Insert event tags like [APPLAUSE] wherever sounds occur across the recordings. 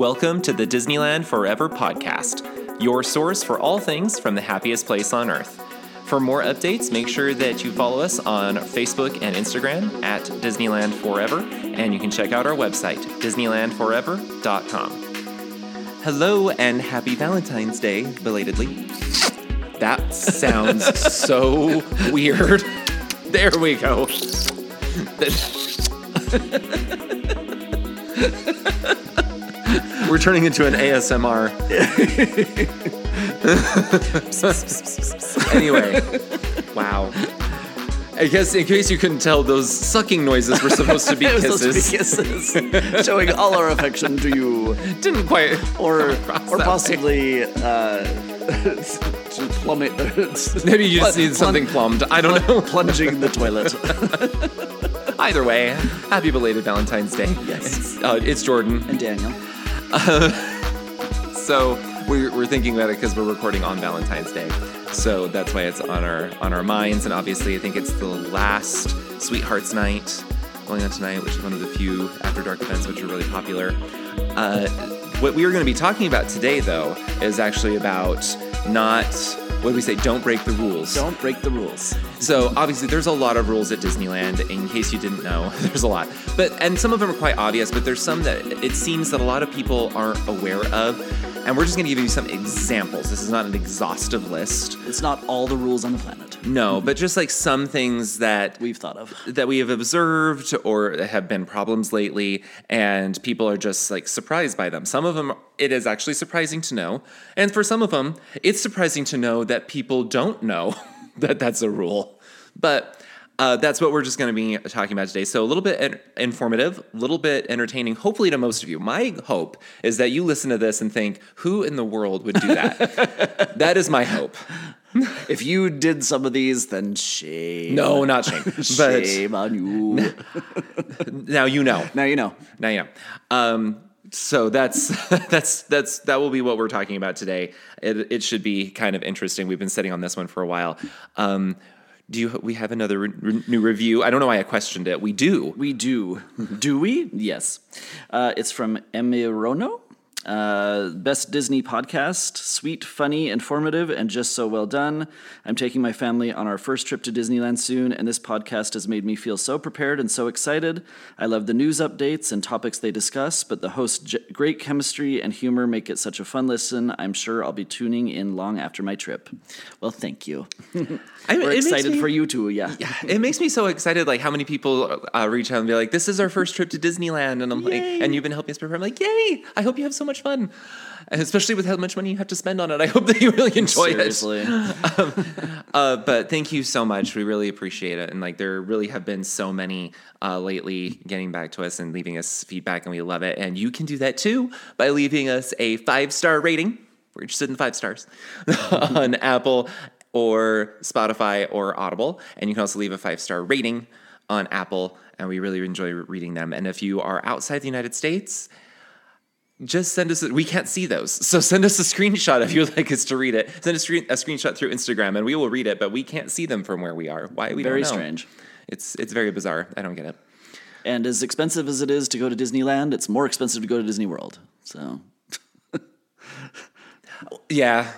Welcome to the Disneyland Forever podcast, your source for all things from the happiest place on earth. For more updates, make sure that you follow us on Facebook and Instagram at Disneyland Forever, and you can check out our website, DisneylandForever.com. Hello and happy Valentine's Day, belatedly. That sounds [LAUGHS] so weird. There we go. [LAUGHS] We're turning into an ASMR. [LAUGHS] anyway, wow. I guess in case you couldn't tell, those sucking noises were supposed to be [LAUGHS] It was kisses. supposed to be kisses, showing all our affection to you, Didn't quite. or come or that way. possibly uh, [LAUGHS] to plummet. Maybe you just Plun- need something plumbed. I don't know. plunging the toilet. Either way, happy belated Valentine's Day. Yes. Uh, it's Jordan. and Daniel, [LAUGHS] So we're, we're thinking about it because we're recording on Valentine's Day. So that's why it's on our on our minds. And obviously, I think it's the last Sweethearts Night going on tonight, which is one of the few After Dark events which are really popular. Uh, what we are going to be talking about today, though, is actually about not what do we say? Don't break the rules. don't break the rules. So obviously, there's a lot of rules at Disneyland. In case you didn't know, [LAUGHS] there's a lot. But and some of them are quite obvious. But there's some that it seems that a lot of people aren't aware of. And we're just going to give you some examples. This is not an exhaustive list. It's not all the rules on the planet No, but just like some things that we've thought of. that we have observed or have been problems lately, and people are just like surprised by them. Some of them, it is actually surprising to know, and for some of them, it's surprising to know that people don't know [LAUGHS] that that's a rule. But uh, that's what we're just going to be talking about today. So a little bit en- informative, a little bit entertaining, hopefully to most of you. My hope is that you listen to this and think, "Who in the world would do that?" [LAUGHS] that is my hope. If you did some of these, then shame. No, not shame, [LAUGHS] but shame on you. [LAUGHS] now you know. now you know. Now, yeah. Um, so that's that's that's that will be what we're talking about today. It, it should be kind of interesting. We've been sitting on this one for a while. Um, do you? We have another re- re- new review. I don't know why I questioned it. We do. We do. [LAUGHS] do we? Yes. Uh, it's from Emirono. Uh, best Disney podcast, sweet, funny, informative, and just so well done. I'm taking my family on our first trip to Disneyland soon, and this podcast has made me feel so prepared and so excited. I love the news updates and topics they discuss, but the host's j- great chemistry and humor make it such a fun listen. I'm sure I'll be tuning in long after my trip. Well, thank you. [LAUGHS] I, We're excited me- for you too. Yeah. It makes me so excited, like how many people uh, reach out and be like, "This is our first trip to Disneyland," and I'm like, "And you've been helping us prepare." I'm like, "Yay! I hope you have so much fun." And especially with how much money you have to spend on it, I hope that you really enjoy it. Seriously. [LAUGHS] Uh, but thank you so much. We really appreciate it. And like, there really have been so many uh, lately getting back to us and leaving us feedback, and we love it. And you can do that too by leaving us a five star rating. We're interested in five stars [LAUGHS] on Apple or Spotify or Audible. And you can also leave a five star rating on Apple. And we really enjoy reading them. And if you are outside the United States, just send us. A, we can't see those, so send us a screenshot if you'd like us to read it. Send a, screen, a screenshot through Instagram, and we will read it. But we can't see them from where we are. Why we Very don't know. strange. It's it's very bizarre. I don't get it. And as expensive as it is to go to Disneyland, it's more expensive to go to Disney World. So [LAUGHS] Yeah,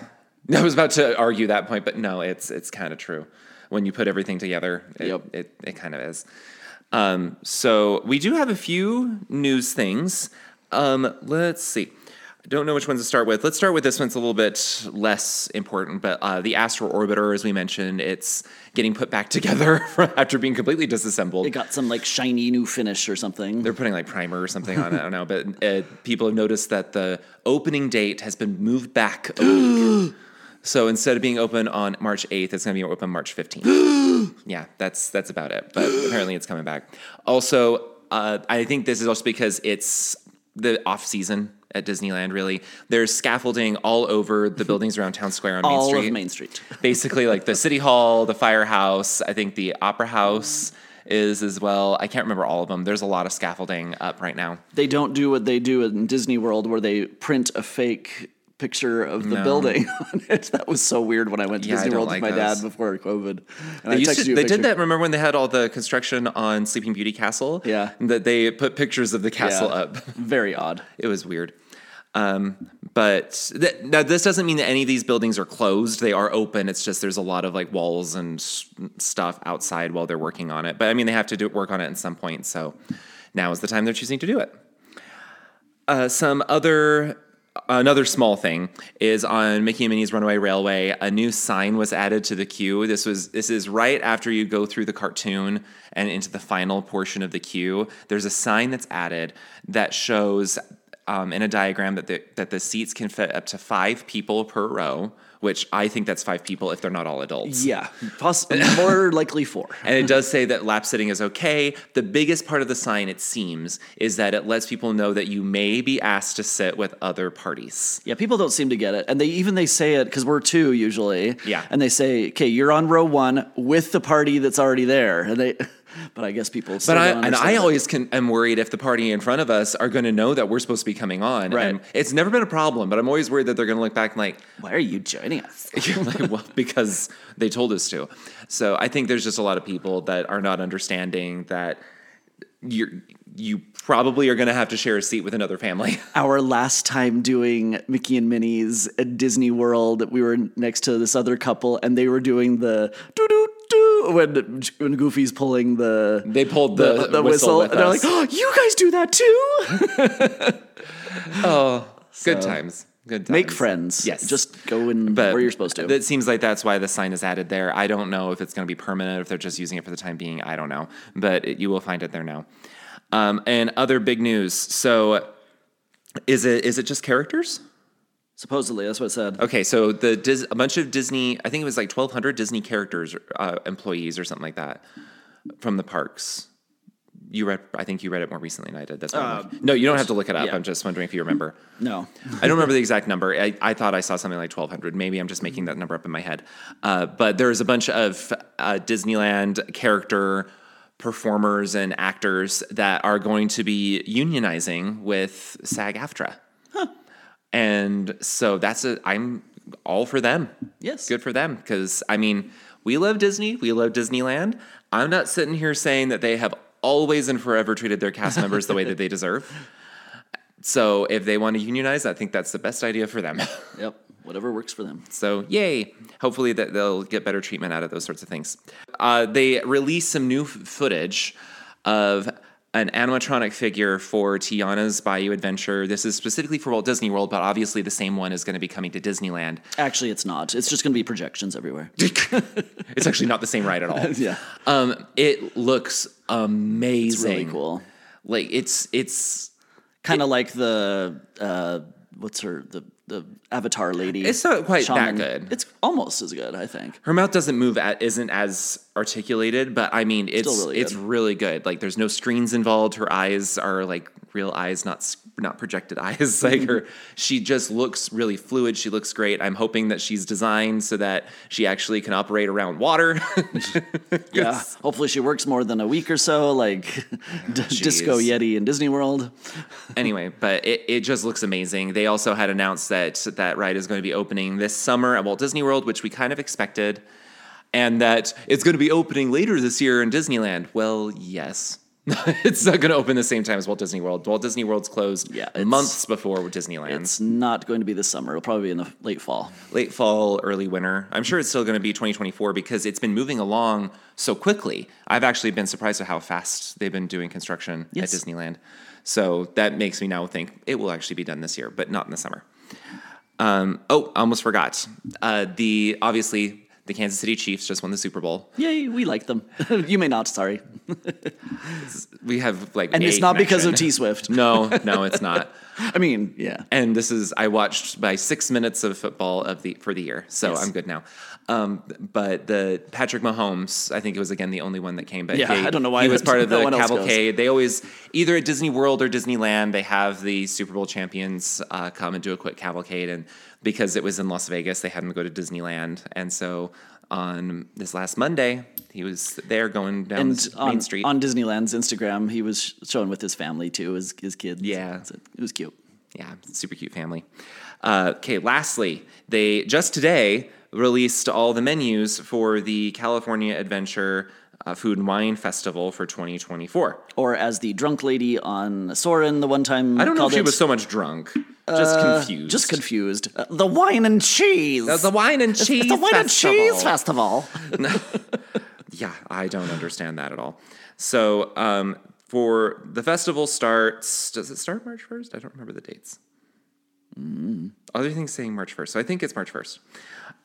I was about to argue that point, but no, it's it's kind of true. When you put everything together, it Yep. it, it kind of is. Um, so we do have a few news things. Um, let's see. I don't know which ones to start with. Let's start with this one. It's a little bit less important, but uh, the Astro Orbiter, as we mentioned, it's getting put back [LAUGHS] together after being completely disassembled. it got some like shiny new finish or something. They're putting like primer or something on it. I don't [LAUGHS] know, but uh, people have noticed that the opening date has been moved back. a [GASPS] week. so instead of being open on March 8th, it's going to be open March 15th. [GASPS] yeah, that's that's about it. But apparently, it's coming back. Also, uh, I think this is also because it's the off season at Disneyland. Really, there's scaffolding all over the mm-hmm. buildings around Town Square on Main All Street of Main Street. basically like the city hall, the firehouse, I think the opera house is as well. I can't remember all of them. There's a lot of scaffolding up right now. They don't do what they do in Disney World where they print a fake picture of the building [LAUGHS] on it. That was so weird when I went to Yeah, Disney World like with my those. dad before COVID. And They, I used to, you they did that. Remember when they had all the construction on Sleeping Beauty Castle? Yeah. That they put pictures of the castle Yeah. up. [LAUGHS] Very odd. It was weird. Um, but th- now this doesn't mean that any of these buildings are closed. They are open. It's just there's a lot of like walls and s- stuff outside while they're working on it. But I mean, they have to do work on it at some point. So now is the time they're choosing to do it. Uh, some other another small thing is on Mickey and Minnie's Runaway Railway. A new sign was added to the queue. This was this is right after you go through the cartoon and into the final portion of the queue. There's a sign that's added that shows um, in a diagram that the, that the seats can fit up to five people per row. Which I think that's five people if they're not all adults. Yeah, poss- [LAUGHS] more likely four. [LAUGHS] And it does say that lap sitting is okay. The biggest part of the sign, it seems, is that it lets people know that you may be asked to sit with other parties. Yeah, people don't seem to get it, and they even they say it because we're two usually. Yeah. and they say, "Okay, you're on row one with the party that's already there," and they. [LAUGHS] [LAUGHS] But I guess people. Still But I and I always can, am worried if the party in front of us are going to know that we're supposed to be coming on. Right. And it's never been a problem, but I'm always worried that they're going to look back and like, Why are you joining us? [LAUGHS] [LAUGHS] like, well, because they told us to. So I think there's just a lot of people that are not understanding that you're you probably are going to have to share a seat with another family. Our last time doing Mickey and Minnie's at Disney World, we were next to this other couple, and they were doing the doo doo [LAUGHS] when when Goofy's pulling the They pulled the, the, whistle, whistle, and they're us. like, "Oh, you guys do that too." [LAUGHS] oh, good times. Good times. Make friends. Yes. just go in but where you're supposed to. It seems like that's why the sign is added there. I don't know if it's going to be permanent, if they're just using it for the time being. I don't know, but it, you will find it there now. Um, and other big news. So, is it is it just characters? Supposedly, that's what it said. Okay, so the Dis- a bunch of Disney, I think it was like 1,200 Disney characters, uh, employees or something like that, from the parks. You read, I think you read it more recently than I did. That's I'm no, you don't have to look it up. yeah. I'm just wondering if you remember. No, I don't remember the exact number. I, I thought I saw something like 1,200. Maybe I'm just making that number up in my head. Uh, but there's a bunch of uh, Disneyland character performers and actors that are going to be unionizing with SAG AFTRA. And so that's a, I'm all for them. Yes. Good for them. Because, I mean, we love Disney, we love Disneyland. I'm not sitting here saying that they have always and forever treated their cast members the way that they deserve. So if they want to unionize, I think that's the best idea for them. [LAUGHS] yep, whatever works for them. So yay! Hopefully that they'll get better treatment out of those sorts of things. Uh, they released some new f- footage of an animatronic figure for Tiana's Bayou Adventure. This is specifically for Walt Disney World, but obviously the same one is going to be coming to Disneyland. Actually, it's not. It's just going to be projections everywhere. [LAUGHS] It's actually not the same ride at all. [LAUGHS] yeah, Um, it looks amazing. it's really cool. Like it's it's Kind of like the uh, what's her the the Avatar lady. It's not quite that good. It's almost as good, I think. her mouth doesn't move at, isn't as articulated but i mean it's really it's good. really good like there's no screens involved her eyes are like real eyes not not projected [LAUGHS] eyes like her mm-hmm. she just looks really fluid she looks great i'm hoping that she's designed so that she actually can operate around water [LAUGHS] [LAUGHS] Yeah. Hopefully, she works more than a week or so, like D- Disco Yeti in Disney World. anyway, but it, it just looks amazing. They also had announced that that ride is going to be opening this summer at Walt Disney World, which we kind of expected, and that it's going to be opening later this year in Disneyland. Well, yes. [LAUGHS] it's not going to open the same time as Walt Disney World. Walt Disney World's closed Yeah, months before Disneyland. It's not going to be this summer. It'll probably be in the late fall. Late fall, early winter. I'm sure it's still going to be 2024 because it's been moving along so quickly. I've actually been surprised at how fast they've been doing construction Yes. at Disneyland. So that makes me now think it will actually be done this year, but not in the summer. Um, oh, I almost forgot. Uh, the obviously the Kansas City Chiefs just won the Super Bowl. Yay, we like them. [LAUGHS] you may not, sorry. [LAUGHS] We have like, And it's not because of. T Swift. No, no, it's not. [LAUGHS] I mean, yeah. and this is I watched by six minutes of football of the for the year, so Yes. I'm good now. Um, but the Patrick Mahomes, I think it was again the only one that came. But Yeah, he, I don't know why he was part of the goes. cavalcade. They always either at Disney World or Disneyland they have the Super Bowl champions uh, come and do a quick cavalcade, and because it was in Las Vegas, they had him go to Disneyland, and so on this last Monday he was there going down And on, Main Street. on Disneyland's Instagram, he was showing with his family too, his, his kids. Yeah. So it was cute. Yeah, super cute family. Uh, okay, lastly, they just today released all the menus for the California Adventure uh, Food and Wine Festival for 2024. Or as the drunk lady on Soarin' the one time I don't know if she it, was so much drunk. just confused. Just confused. Uh, the wine and cheese. The wine and cheese. It's the wine festival. and cheese festival. [LAUGHS] Yeah, I don't understand that at all. So, um, for the festival starts, does it start March 1st? I don't remember the dates. Other things saying March 1st. So I think it's March 1st.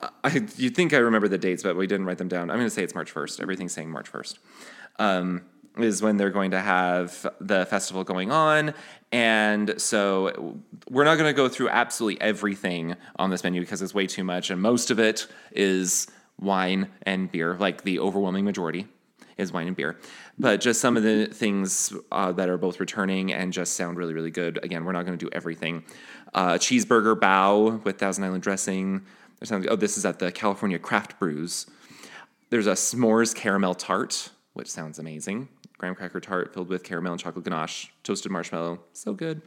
I, you think I remember the dates, but we didn't write them down. I'm going to say it's March 1st. Everything's saying March 1st. Um, is when they're going to have the festival going on. And so we're not going to go through absolutely everything on this menu because it's way too much. And most of it is wine and beer, like the overwhelming majority is wine and beer. But just some of the things uh, that are both returning and just sound really, really good. Again, we're not going to do everything. Uh, cheeseburger bao with Thousand Island dressing. There's something, oh, this is at the California Craft Brews. There's a s'mores caramel tart, which sounds amazing. Graham cracker tart filled with caramel and chocolate ganache, toasted marshmallow, so good.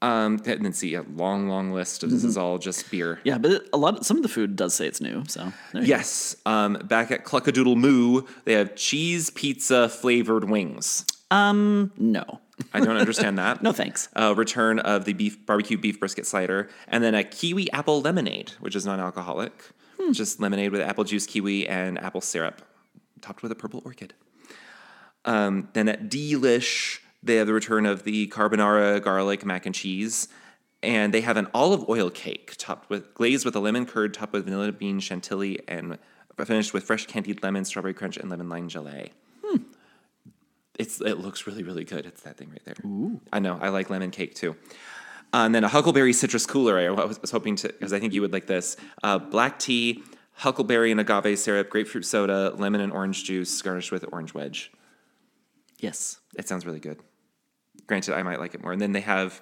Um, and then see a long, long list of this is all just beer. Yeah, but a lot. Some of the food does say it's new. So Yes. Um, back at Cluckadoodle Moo, they have cheese pizza flavored wings. Um, no, I don't understand that. [LAUGHS] no thanks. Uh, return of the beef barbecue beef brisket cider, and then a kiwi apple lemonade, which is non-alcoholic, just lemonade with apple juice, kiwi, and apple syrup, topped with a purple orchid. Um, then at Delish, they have the return of the carbonara garlic mac and cheese, and they have an olive oil cake topped with glazed with a lemon curd, topped with vanilla bean chantilly, and finished with fresh candied lemon, strawberry crunch, and lemon lime gelée. It's it looks really really good. It's that thing right there. I know. I like lemon cake too. Uh, and then a huckleberry citrus cooler. I was, was hoping to because I think you would like this. Uh, black tea, huckleberry and agave syrup, grapefruit soda, lemon and orange juice, garnished with orange wedge. Yes. It sounds really good. Granted, I might like it more. And then they have,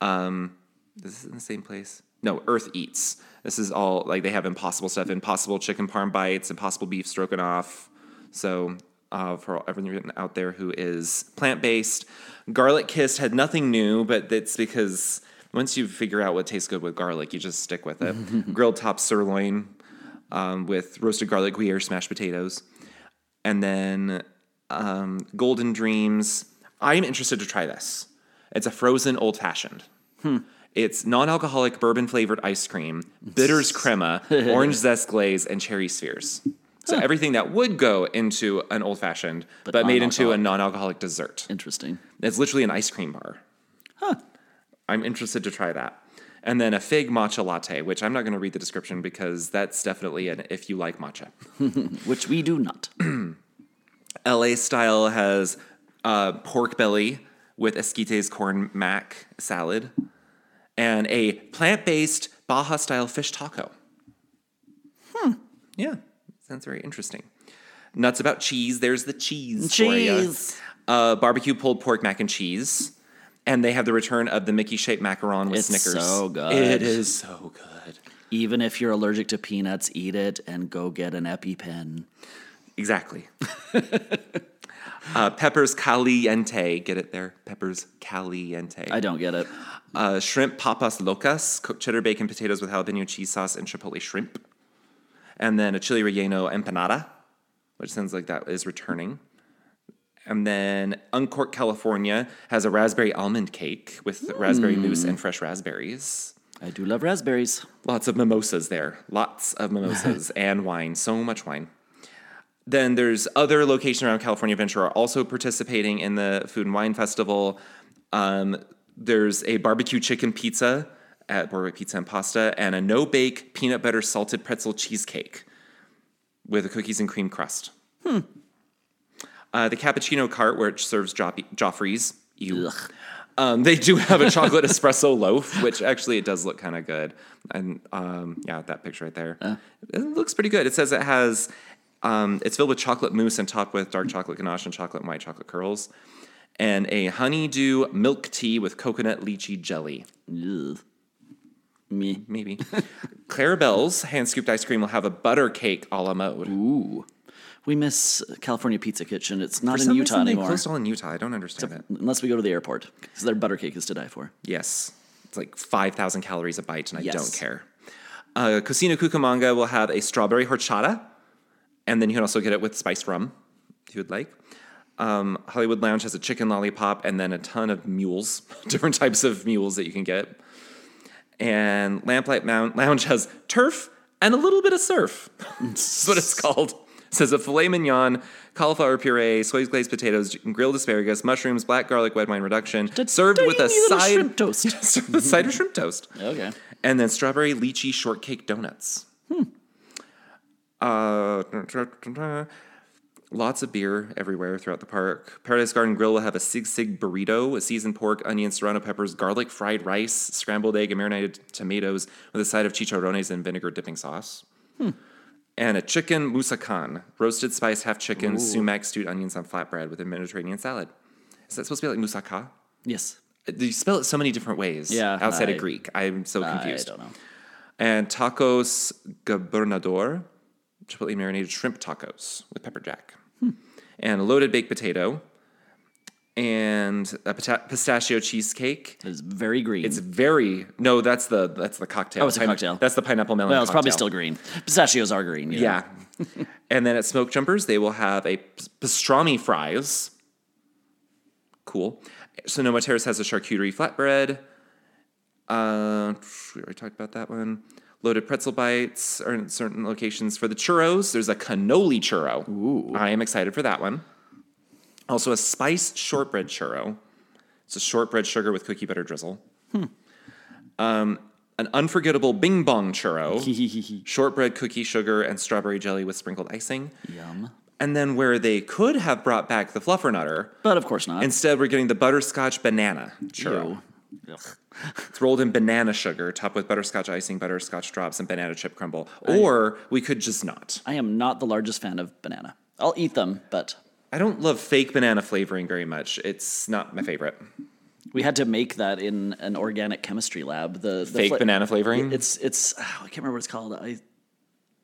um, this is in the same place. No, Earth Eats. This is all like they have impossible stuff: impossible chicken parm bites, impossible beef stroganoff. So uh, for everyone out there who is plant based, garlic kissed had nothing new, but that's because once you figure out what tastes good with garlic, you just stick with it. [LAUGHS] Grilled top sirloin um, with roasted garlic Gruyere smashed potatoes, and then um, Golden Dreams. I'm interested to try this. It's a frozen old fashioned. It's non-alcoholic bourbon flavored ice cream, bitters [LAUGHS] crema, orange zest glaze, and cherry spheres. So everything that would go into an old fashioned, but, made into a non-alcoholic dessert. Interesting. It's literally an ice cream bar. Huh. I'm interested to try that. And then a fig matcha latte, which I'm not going to read the description because that's definitely an if you like matcha. [LAUGHS] Which we do not. [CLEARS THROAT] LA style has uh, pork belly with esquites corn mac salad and a plant based Baja style fish taco. Hmm. Yeah, sounds very interesting. Nuts about cheese. There's the cheese. Cheese. Uh, barbecue pulled pork mac and cheese. And they have the return of the Mickey shaped macaron with It's Snickers. so good. It is so good. Even if you're allergic to peanuts, eat it and go get an EpiPen. Exactly. [LAUGHS] uh, peppers caliente. Get it there? Peppers caliente. I don't get it. uh, shrimp papas locas, cooked cheddar bacon potatoes with jalapeno cheese sauce and chipotle shrimp. And then a chili relleno empanada, which sounds like that is returning. And then Uncork, California has a raspberry almond cake with raspberry mousse and fresh raspberries. I do love raspberries. Lots of mimosas there. Lots of mimosas [LAUGHS] and wine. So much wine. Then there's other locations around California Adventure are also participating in the Food and Wine Festival. Um, there's a barbecue chicken pizza at Boardwalk Pizza and Pasta, and a no bake peanut butter salted pretzel cheesecake with a cookies and cream crust. Uh, the cappuccino cart, which serves Joff- Joffrey's, you. Um, they do have a chocolate [LAUGHS] espresso loaf, which actually it does look kind of good. And um, yeah, that picture right there, it looks pretty good. It says it has, um, it's filled with chocolate mousse and topped with dark chocolate ganache and chocolate and white chocolate curls, and a honeydew milk tea with coconut lychee jelly. Ugh. Me. Maybe. [LAUGHS] Clarabelle's hand scooped ice cream will have a butter cake a la mode. Ooh. We miss California Pizza Kitchen. It's not For in some Utah reason, they anymore. closed all in Utah. I don't understand it. Unless we go to the airport. Because their butter cake is to die for. Yes. It's like 5,000 calories a bite, and I Yes. don't care. Uh, Cocina Cucamonga will have a strawberry horchata, and then you can also get it with spiced rum if you would like. Um, Hollywood Lounge has a chicken lollipop and then a ton of mules, [LAUGHS] different types of mules that you can get. And Lamplight Mount Lounge has turf and a little bit of surf. [LAUGHS] That's what it's called. It says a filet mignon, cauliflower puree, soy glazed potatoes, grilled asparagus, mushrooms, black garlic, red wine reduction, served with a side shrimp toast. [LAUGHS] served with cider shrimp toast. Okay. And then strawberry lychee shortcake donuts. Uh, lots of beer everywhere throughout the park. Paradise Garden Grill will have a Sisig burrito, a seasoned pork, onions, serrano peppers, garlic fried rice, scrambled egg, and marinated tomatoes with a side of chicharrones and vinegar dipping sauce. Hmm. And a chicken musakhan, roasted spiced half chicken, sumac stewed onions on flatbread with a Mediterranean salad. Is that supposed to be like moussaka? Yes. Uh, you spell it so many different ways Yeah, outside I- of Greek. I'm so confused. I don't know. And tacos gobernador, chipotle marinated shrimp tacos with pepper jack. And a loaded baked potato. And a pita- pistachio cheesecake. It's very green. It's very no. That's the that's the cocktail. Oh, it's a cocktail. That's the pineapple melon. well, it's probably cocktail. still green. Pistachios are green. you know. Yeah. [LAUGHS] and then at Smoke Jumpers, they will have a p- pastrami fries. Cool. Sonoma Terrace has a charcuterie flatbread. Uh, we already talked about that one. Loaded pretzel bites are in certain locations. For the churros, there's a cannoli churro. Ooh. I am excited for that one. Also, a spiced shortbread churro. It's a shortbread sugar with cookie butter drizzle. Um, an unforgettable bing bong churro [LAUGHS] shortbread cookie sugar and strawberry jelly with sprinkled icing. Yum. And then where they could have brought back the fluffernutter, But of course not. instead we're getting the butterscotch banana churro. Ew. It's rolled in banana sugar, topped with butterscotch icing, butterscotch drops, and banana chip crumble. Or we could just not. I am not the largest fan of banana. I'll eat them, but I don't love fake banana flavoring very much. It's not my favorite. we had to make that in an organic chemistry lab. The, the Fake banana flavoring? It's it's oh, I can't remember what it's called. I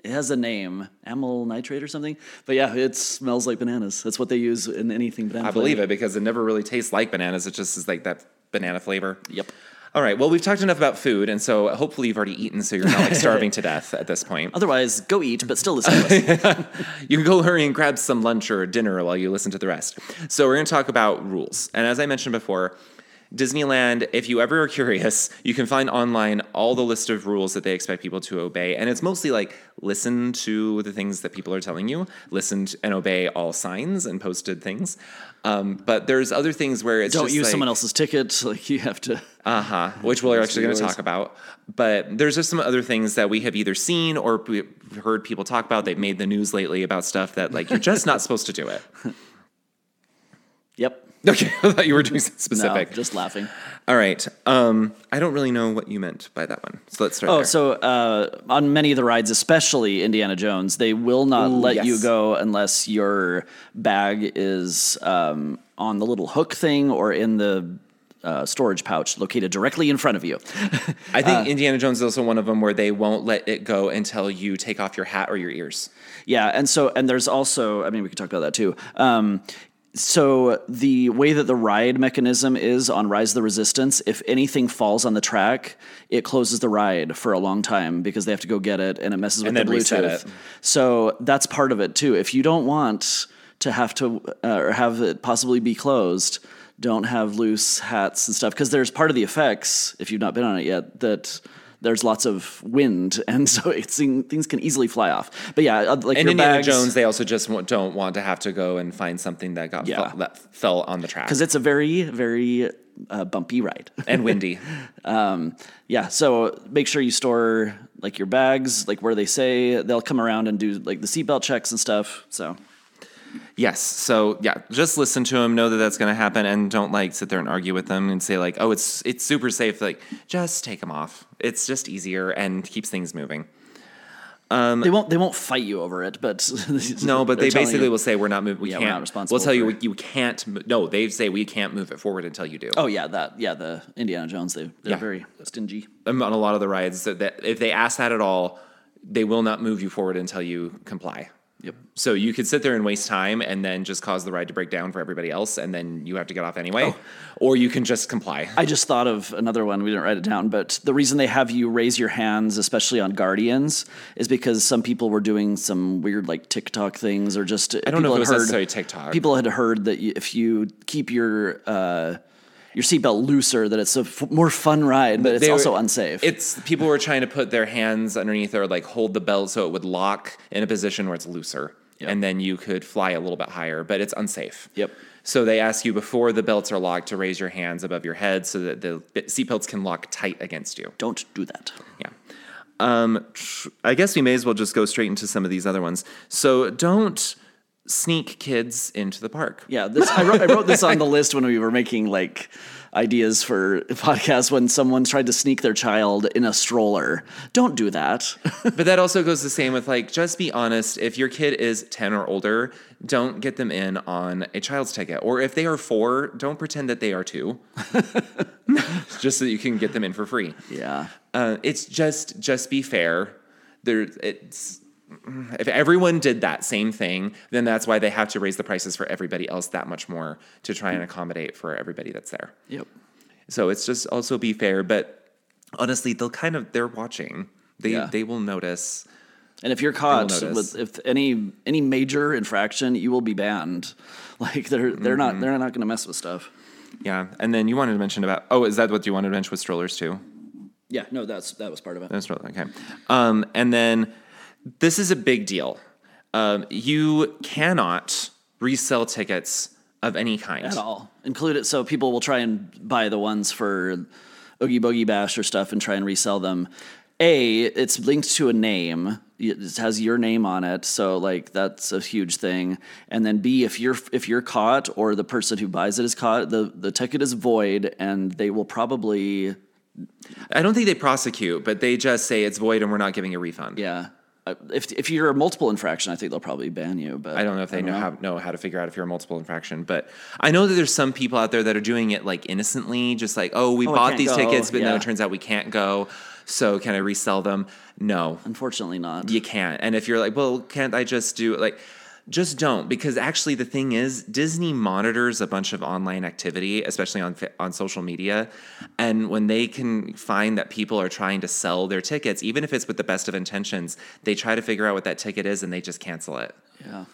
it has a name, amyl nitrate or something. But yeah, it smells like bananas. That's what they use in anything banana. I believe it because it never really tastes like bananas. It just is like that banana flavor. Yep. All right. Well, we've talked enough about food, and so hopefully you've already eaten, so you're not like [LAUGHS] starving to death at this point. Otherwise, go eat, but still listen to us. [LAUGHS] You can go hurry and grab some lunch or dinner while you listen to the rest. So, we're going to talk about rules. And as I mentioned before, Disneyland, if you ever are curious, you can find online all the list of rules that they expect people to obey. And it's mostly like listen to the things that people are telling you, listen and obey all signs and posted things. Um, but there's other things where it's Don't use like, someone else's ticket. [LAUGHS] Like you have to. uh huh. Which we're actually going to talk about. But there's just some other things that we have either seen or heard people talk about. They've made the news lately about stuff that like you're just not supposed to do it. [LAUGHS] [LAUGHS] Okay, I thought you were doing something No, specific. just laughing. All right. Um, I don't really know what you meant by that one. So let's start. Oh, there. so uh, on many of the rides, especially Indiana Jones, they will not Ooh, let you go unless your bag is um, on the little hook thing or in the uh, storage pouch located directly in front of you. I [LAUGHS] uh, think Indiana Jones is also one of them where they won't let it go until you take off your hat or your ears. Yeah, and so and there's also, I mean, we could talk about that too. Um, so the way that the ride mechanism is on Rise of the Resistance, if anything falls on the track, it closes the ride for a long time because they have to go get it, and it messes with And the then reset Bluetooth. So that's part of it too. If you don't want to have to uh, or have it possibly be closed, don't have loose hats and stuff because there's part of the effects if you've not been on it yet that. There's lots of wind, [LAUGHS] and so it's, things can easily fly off. But yeah, uh, like And your Indiana bags, Jones, they also just don't want to have to go and find something that got Yeah. fell, that fell on the track because it's a very very uh, bumpy ride. [LAUGHS] and windy. um, yeah, so make sure you store like your bags, like where they say they'll come around and do like the seatbelt checks and stuff. So Yes. So yeah, just listen to them. Know that that's going to happen, and don't like sit there and argue with them and say like, "Oh, it's it's super safe." Like, just take them off. It's just easier and keeps things moving. Um, they won't they won't fight you over it, but [LAUGHS] No, but they basically you- will say we're not moving. We Yeah, we're can't. not responsible We'll tell you you can't. mo- No, they say we can't move it forward until you do. Oh yeah, that yeah the Indiana Jones they they're Yeah. very stingy. Um, on a lot of the rides that, that if they ask that at all, they will not move you forward until you comply. Yep. So you could sit there and waste time and then just cause the ride to break down for everybody else, and then you have to get off anyway, Oh. or you can just comply. I just thought of another one. We didn't write it down, but the reason they have you raise your hands, especially on Guardians, is because some people were doing some weird like TikTok things, or just I don't know if it was heard- necessarily TikTok. People had heard that if you keep your uh, your seatbelt looser, that it's a f- more fun ride, but it's They were- also unsafe. It's people were trying to put their hands underneath or like hold the belt so it would lock in a position where it's looser, and then you could fly a little bit higher, but it's unsafe. Yep. So they ask you before the belts are locked to raise your hands above your head so that the seatbelts can lock tight against you. Don't do that. Yeah. Um, tr- I guess we may as well just go straight into some of these other ones. So don't sneak kids into the park. Yeah, this I wrote, I wrote this on the list when we were making like ideas for podcasts when someone tried to sneak their child in a stroller. Don't do that. [LAUGHS] But that also goes the same with like, just be honest. If your kid is 10 or older, don't get them in on a child's ticket. Or if they are four, don't pretend that they are two, [LAUGHS] just so you can get them in for free. yeah. Uh, it's just, just be fair. There, it's, if everyone did that same thing, then that's why they have to raise the prices for everybody else that much more to try and accommodate for everybody that's there. Yep. So it's just also be fair, but honestly, they'll kind of they're watching. They Yeah. they will notice. And if you're caught with if any any major infraction, you will be banned. [LAUGHS] Like they're they're not they're not going to mess with stuff. Yeah, and then you wanted to mention about. Oh, is that what you wanted to mention with strollers too? Yeah, no, that's that was part of it. Stroller. Okay. Um, and then this is a big deal. Um, you cannot resell tickets of any kind. At all. Include it so people will try and buy the ones for Oogie Boogie Bash or stuff and try and resell them. A, it's linked to a name. It has your name on it, so like that's a huge thing. And then B, if you're if you're caught or the person who buys it is caught, the the ticket is void, and they will probably I don't think they prosecute, but they just say it's void and we're not giving a refund. yeah. Uh, If if you're a multiple infraction, I think they'll probably ban you. But I don't know if they know, how know how to figure out if you're a multiple infraction, but I know that there's some people out there that are doing it like innocently, just like, oh, we Oh, bought these go. tickets, but no, Yeah. it turns out we can't go. So can I resell them? No, Unfortunately, not. you can't. And if you're like, well, can't I just do like, just don't because actually the thing is Disney monitors a bunch of online activity, especially on on social media, and when they can find that people are trying to sell their tickets, even if it's with the best of intentions, they try to figure out what that ticket is and they just cancel it Yeah.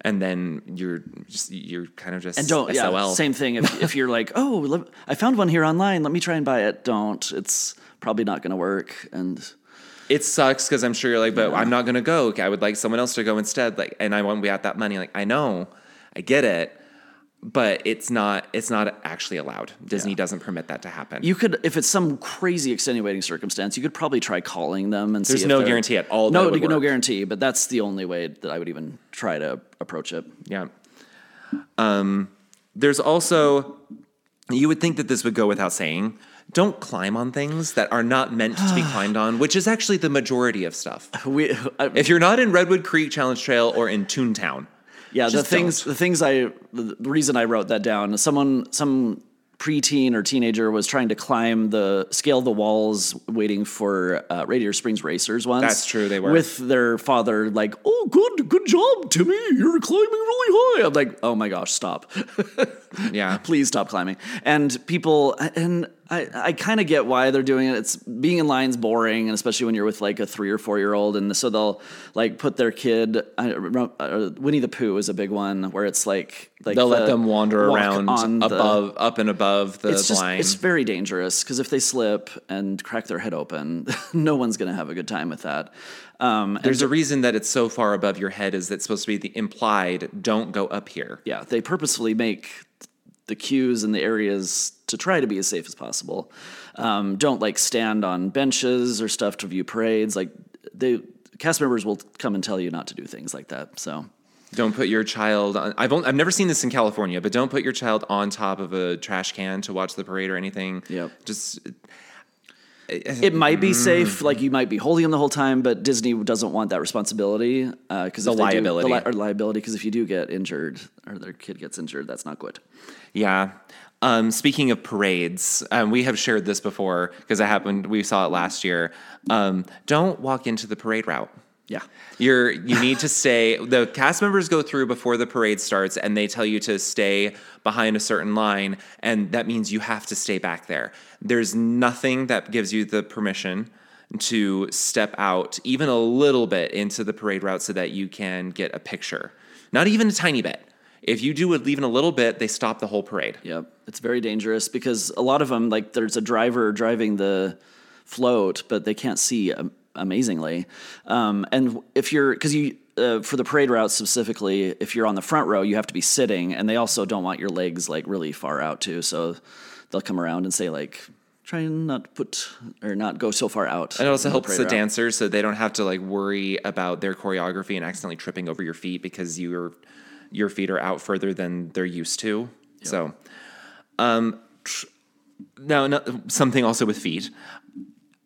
and then you're just you're kind of just And don't, yeah, SOL. same thing. If, if you're like, oh, I found one here online, let me try and buy it. Don't. It's probably not going to work. And It sucks because I'm sure you're like, but I'm not gonna go. I would like someone else to go instead. Like, and I won't be at that money. Like, I know, I get it, but it's not. It's not actually allowed. Disney Yeah. doesn't permit that to happen. you could, if it's some crazy extenuating circumstance, you could probably try calling them and There's no guarantee at all No, no work. guarantee. But that's the only way that I would even try to approach it. Yeah. Um, there's also, you would think that this would go without saying. Don't climb on things that are not meant to be [SIGHS] climbed on, which is actually the majority of stuff. [LAUGHS] We, I, If you're not in Redwood Creek Challenge Trail or in Toontown, yeah, the things, don't. the things I, the reason I wrote that down. Someone, some preteen or teenager was trying to climb the scale the walls, waiting for uh, Radiator Springs Racers once. That's true, they were. with their father. Like, oh, good, good job, Timmy. You're climbing really high. I'm like, oh my gosh, stop. [LAUGHS] yeah, [LAUGHS] please stop climbing. And people, and I, I kind of get why they're doing it. It's being in line's boring, and especially when you're with like a three or four year old, and so they'll like put their kid. I, remember, uh, Winnie the Pooh is a big one where it's like like they'll let them wander around on the- above, up and above the it's just line. it's very dangerous because if they slip and crack their head open, [LAUGHS] no one's gonna have a good time with that. Um, There's a reason that it's so far above your head. Is that supposed to be the implied? Don't go up here. yeah, they purposefully make the queues and the areas to try to be as safe as possible. Um, don't like stand on benches or stuff to view parades. Like they cast members will come and tell you not to do things like that. So Don't put your child on. I've only, I've never seen this in California, but don't put your child on top of a trash can to watch the parade or anything. Yep. Just it might be safe, like you might be holding them the whole time, but Disney doesn't want that responsibility because The liability. the li- or liability. Because if you do get injured or their kid gets injured, that's not good. yeah. Um, speaking of parades, um, we have shared this before because it happened. We saw it last year. Um, don't walk into the parade route. Yeah. You're you need to stay. The cast members go through before the parade starts, and they tell you to stay behind a certain line, and that means you have to stay back there. There's nothing that gives you the permission to step out even a little bit into the parade route so that you can get a picture. Not even a tiny bit. If you do it even a little bit, they stop the whole parade. Yep, it's very dangerous because a lot of them, like there's a driver driving the float, but they can't see um, amazingly. Um, and if you're, because you, uh, for the parade route specifically, if you're on the front row, you have to be sitting, and they also don't want your legs like really far out too. So they'll come around and say like, try and not put or not go so far out. And it also helps the route. dancers so they don't have to like worry about their choreography and accidentally tripping over your feet because your your feet are out further than they're used to. So, um, tr- now no, something also with feet.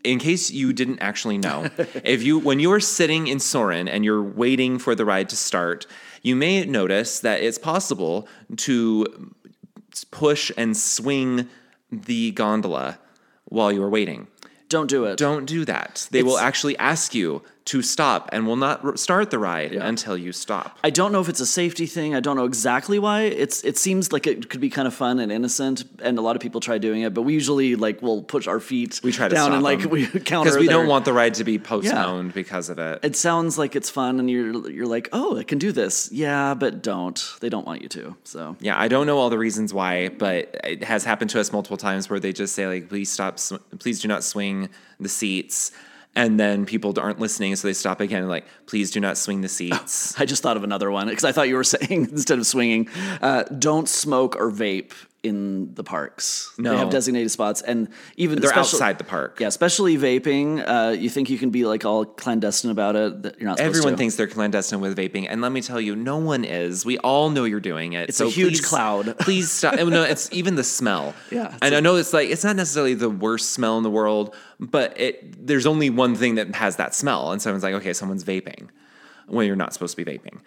In case you didn't actually know, [LAUGHS] if you when you are sitting in Soarin' and you're waiting for the ride to start, you may notice that it's possible to push and swing the gondola while you are waiting. Don't do it. Don't do that. They will actually ask you to stop and will not start the ride until you stop. I don't know if it's a safety thing. I don't know exactly why. It's it seems like it could be kind of fun and innocent, and a lot of people try doing it. But we usually like will push our feet We try to down and like them. we [LAUGHS] counter because we don't want the ride to be postponed because of it. It sounds like it's fun, and you're you're like, oh, I can do this. Yeah, but don't. They don't want you to. So Yeah, I don't know all the reasons why, but it has happened to us multiple times where they just say like, "Please stop, sw- please do not swing the seats," and then people aren't listening, so they stop again and like, "Please do not swing the seats." [LAUGHS] I just thought of another one because I thought you were [LAUGHS] saying instead of swinging, uh, don't smoke or vape in the parks. No. they have designated spots, and even They're especially- outside the park. Yeah, especially vaping. Uh, you think you can be like all clandestine about it? That you're not. supposed Everyone to. thinks they're clandestine with vaping, and let me tell you, no one is. We all know you're doing it. It's so a huge please- cloud. [LAUGHS] Please stop. No, it's even the smell. Yeah, and a- I know it's like it's not necessarily the worst smell in the world, but it there's only one thing that has that smell, and someone's like, okay, someone's vaping when you're not supposed to be vaping.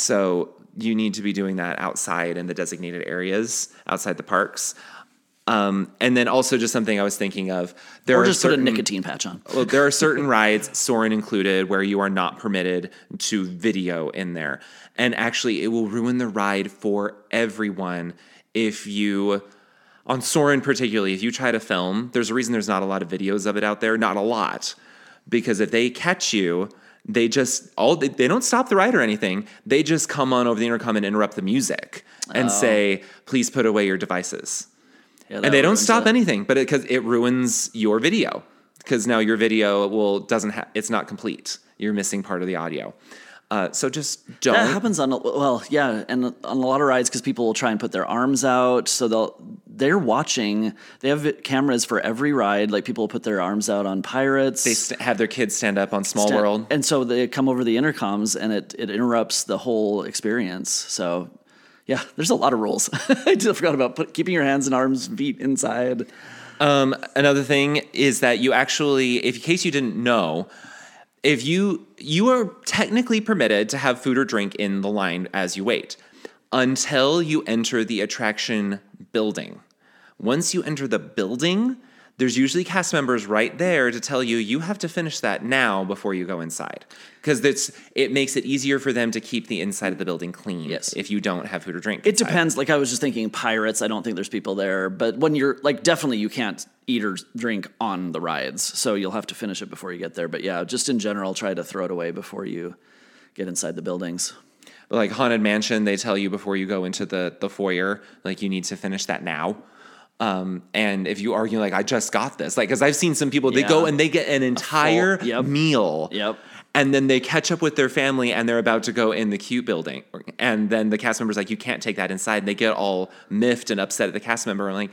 So you need to be doing that outside in the designated areas, outside the parks. Um, and then also just something I was thinking of. There or are just put a nicotine patch on. well, there are certain rides, Soarin' included, where you are not permitted to video in there. And actually, it will ruin the ride for everyone if you, on Soarin' particularly, if you try to film, there's a reason there's not a lot of videos of it out there. Not a lot. Because if they catch you, they just all they, they don't stop the ride or anything. They just come on over the intercom and interrupt the music and oh. say, "Please put away your devices." Yeah, and they don't stop it. anything but it because it, ruins your video because now your video will doesn't ha- it's not complete you're missing part of the audio uh, so just don't That happens on a- well, yeah, and on a lot of rides because people will try and put their arms out, so they'll they're watching. They have cameras for every ride. Like people put their arms out on Pirates. they st- have their kids stand up on small Sta- world and so they come over the intercoms, and it it interrupts the whole experience. So. Yeah, there's a lot of rules. [LAUGHS] I just forgot about put, keeping your hands and arms, feet inside. Um, another thing is that you actually, if in case you didn't know, if you you are technically permitted to have food or drink in the line as you wait until you enter the attraction building. Once you enter the building, there's usually cast members right there to tell you you have to finish that now before you go inside because it's it makes it easier for them to keep the inside of the building clean Yes. if you don't have food or drink It inside. depends. Like I was just thinking, pirates. I don't think there's people there, but when you're like, definitely you can't eat or drink on the rides, so you'll have to finish it before you get there. But yeah, just in general, try to throw it away before you get inside the buildings. like haunted mansion they tell you before you go into the the foyer like you need to finish that now um, and if you argue like i just got this like because i've seen some people they go and they get an entire yep. meal Yep. and then they catch up with their family and they're about to go in the cute building and then the cast member's like you can't take that inside and they get all miffed and upset at the cast member and like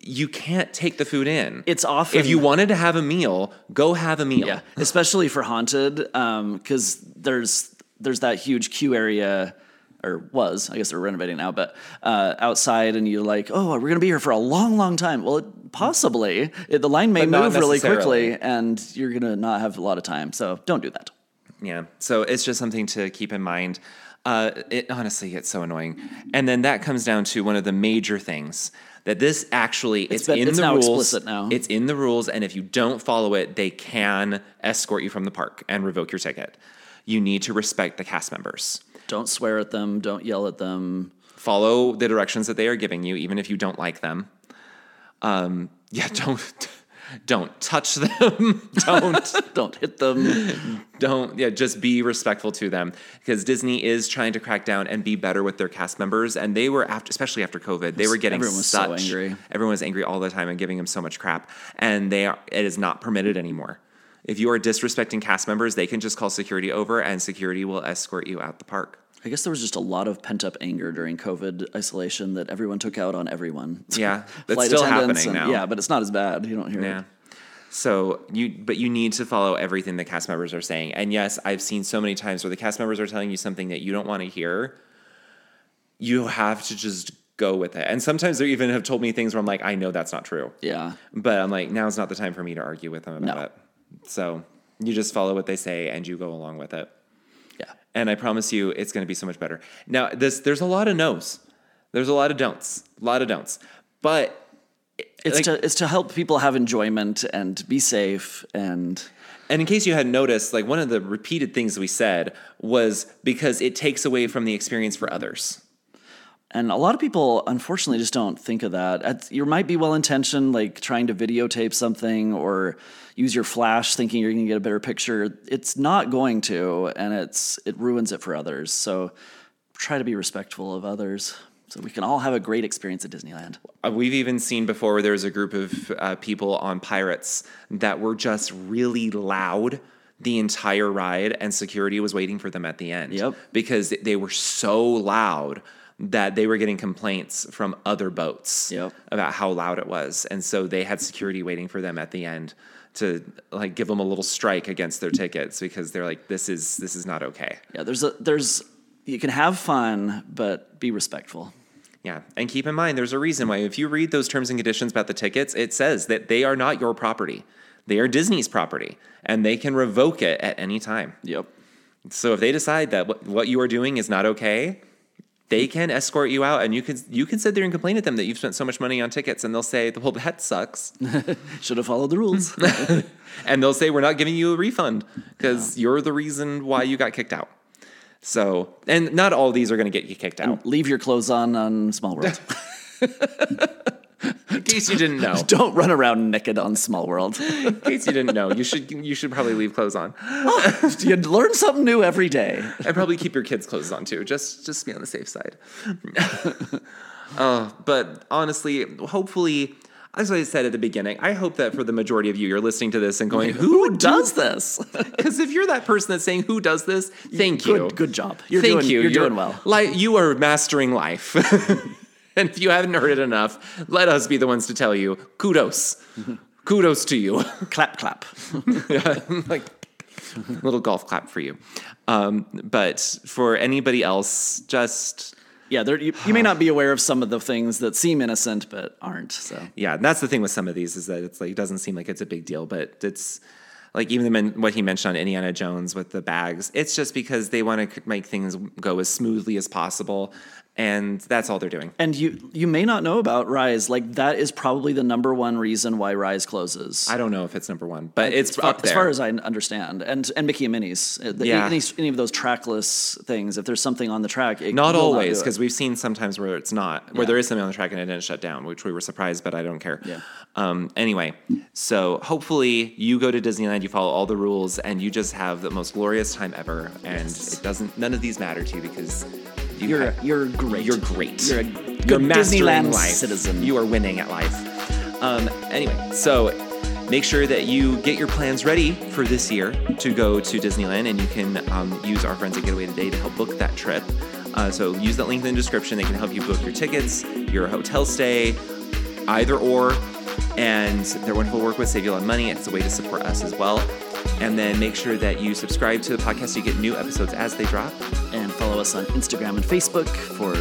you can't take the food in It's often if you wanted to have a meal go have a meal yeah, especially for haunted, because there's there's that huge queue area. Or was I guess they're renovating now, but uh, outside, and you're like, oh, we're gonna be here for a long, long time. Well, it, possibly it, the line may But move really quickly, and you're gonna not have a lot of time. So don't do that. Yeah. So it's just something to keep in mind. Uh, it honestly gets so annoying. And then that comes down to one of the major things that this actually it's, been- in it's the rules. explicit now. It's in the rules, and if you don't follow it, they can escort you from the park and revoke your ticket. You need to respect the cast members. Don't swear at them. Don't yell at them. Follow the directions that they are giving you, even if you don't like them. Um, yeah, [LAUGHS] don't don't touch them. [LAUGHS] don't [LAUGHS] Don't hit them. don't yeah just be respectful to them because disney is trying to crack down and be better with their cast members and they were after especially after covid they were getting Everyone was so angry. everyone was angry all the time and giving them so much crap and they are it is not permitted anymore if you are disrespecting cast members they can just call security over and security will escort you out the park I guess there was just a lot of pent up anger during COVID isolation that everyone took out on everyone. Yeah, [LAUGHS] that's still happening and- now. Yeah, but it's not as bad. You don't hear it. Yeah. it. So you, but you need to follow everything the cast members are saying. And yes, I've seen so many times where the cast members are telling you something that you don't want to hear. You have to just go with it. And sometimes they even have told me things where I'm like, I know that's not true. Yeah. But I'm like, now's not the time for me to argue with them about No. it. So you just follow what they say and you go along with it. Yeah. And I promise you, it's going to be so much better. Now, this there's a lot of no's, there's a lot of don'ts, a lot of don'ts. But It's like- to it's to help people have enjoyment and be safe and And in case you hadn't noticed, like one of the repeated things we said was because it takes away from the experience for others. And a lot of people, unfortunately, just don't think of that. You might be well intentioned, like trying to videotape something or use your flash, thinking you're going to get a better picture. It's not going to, and it's it ruins it for others. So try to be respectful of others, so we can all have a great experience at Disneyland. Uh, We've even seen before where there was a group of uh, people on Pirates that were just really loud the entire ride, and security was waiting for them at the end. Yep. Because they were so loud that they were getting complaints from other boats Yep. about how loud it was. And so they had security waiting for them at the end to like give them a little strike against their tickets because they're like this is this is not okay. Yeah, there's a there's you can have fun, but be respectful. Yeah, and keep in mind, there's a reason why if you read those terms and conditions about the tickets, it says that they are not your property. They are Disney's property, and they can revoke it at any time. Yep. So if they decide that what, what you are doing is not okay, they can escort you out, and you can you can sit there and complain at them that you've spent so much money on tickets, and they'll say, "Well, that sucks," [LAUGHS] Should have followed the rules. [LAUGHS] and they'll say, "We're not giving you a refund because you're the reason why you got kicked out." So, and not all these are going to get you kicked out. Leave your clothes on on Small World. [LAUGHS] In case you didn't know, [LAUGHS] Don't run around naked on Small World. in case you didn't know, you should you should probably leave clothes on. [LAUGHS] you learn something new every day. and probably keep your kids' clothes on too. Just just be on the safe side. [LAUGHS] uh, but honestly, hopefully, as I said at the beginning, I hope that for the majority of you, you're listening to this and going, "Who Who does this? Because if you're that person that's saying, "Who does this?" Thank you. Good, good job. You're Thank doing, you. You're, doing well. Like you are mastering life. [LAUGHS] and if you haven't heard it enough, let us be the ones to tell you, kudos. kudos to you. [LAUGHS] Clap, clap. [LAUGHS] like little golf clap for you. Um, but for anybody else, just Yeah, there, you, you may not be aware of some of the things that seem innocent but aren't. So yeah, that's the thing with some of these is that it's like it doesn't seem like it's a big deal, but it's like even the men, what he mentioned on Indiana Jones with the bags. It's just because they want to make things go as smoothly as possible, and that's all they're doing. And you you may not know about Rise. Like that is probably the number one reason why Rise closes. I don't know if it's number one, but it's as far, up there. as far as I understand, and and Mickey and Minnie's. Uh, the- Yeah. Any, any of those trackless things, if there's something on the track, it not always, because we've seen sometimes where it's not, where Yeah. there is something on the track and it didn't shut down, which we were surprised, but I don't care. Yeah. Um, anyway, so hopefully you go to Disneyland, you follow all the rules, and you just have the most glorious time ever. And it doesn't, none of these matter to you because you you're have- you're great. You're great. You're a You're Disneyland life. citizen. You are winning at life. Um, anyway, so make sure that you get your plans ready for this year to go to Disneyland, and you can um, use our friends at Get Away Today to help book that trip. Uh, so use that link in the description. They can help you book your tickets, your hotel stay, either or. And they're wonderful work with, save you a lot of money. It's a way to support us as well. And then make sure that you subscribe to the podcast so you get new episodes as they drop. Follow us on Instagram and Facebook for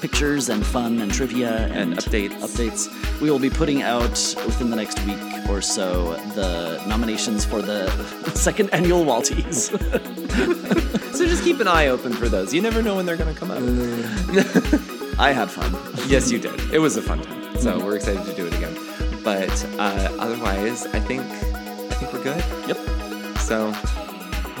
pictures and fun and trivia and, And updates. Updates. We will be putting out within the next week or so the nominations for the [LAUGHS] second annual Walties. [LAUGHS] So just keep an eye open for those. You never know when they're going to come out. [LAUGHS] I had fun. Yes, you did. It was a fun time. So we're excited to do it again. But uh, otherwise, I think I think we're good. Yep. So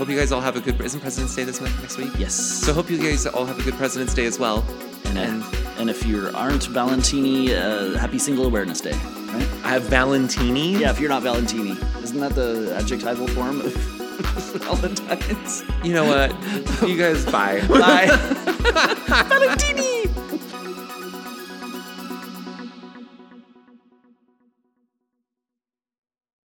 hope you guys all have a good. Isn't President's Day this next week? Yes. So hope you guys all have a good President's Day as well. and, and And if you aren't Valentini, uh, happy Single Awareness Day, right? I have Valentini. Yeah, if you're not Valentini. Isn't that the adjectival form of [LAUGHS] Valentine's? You know what? you guys, bye. [LAUGHS] Bye. [LAUGHS] Valentini!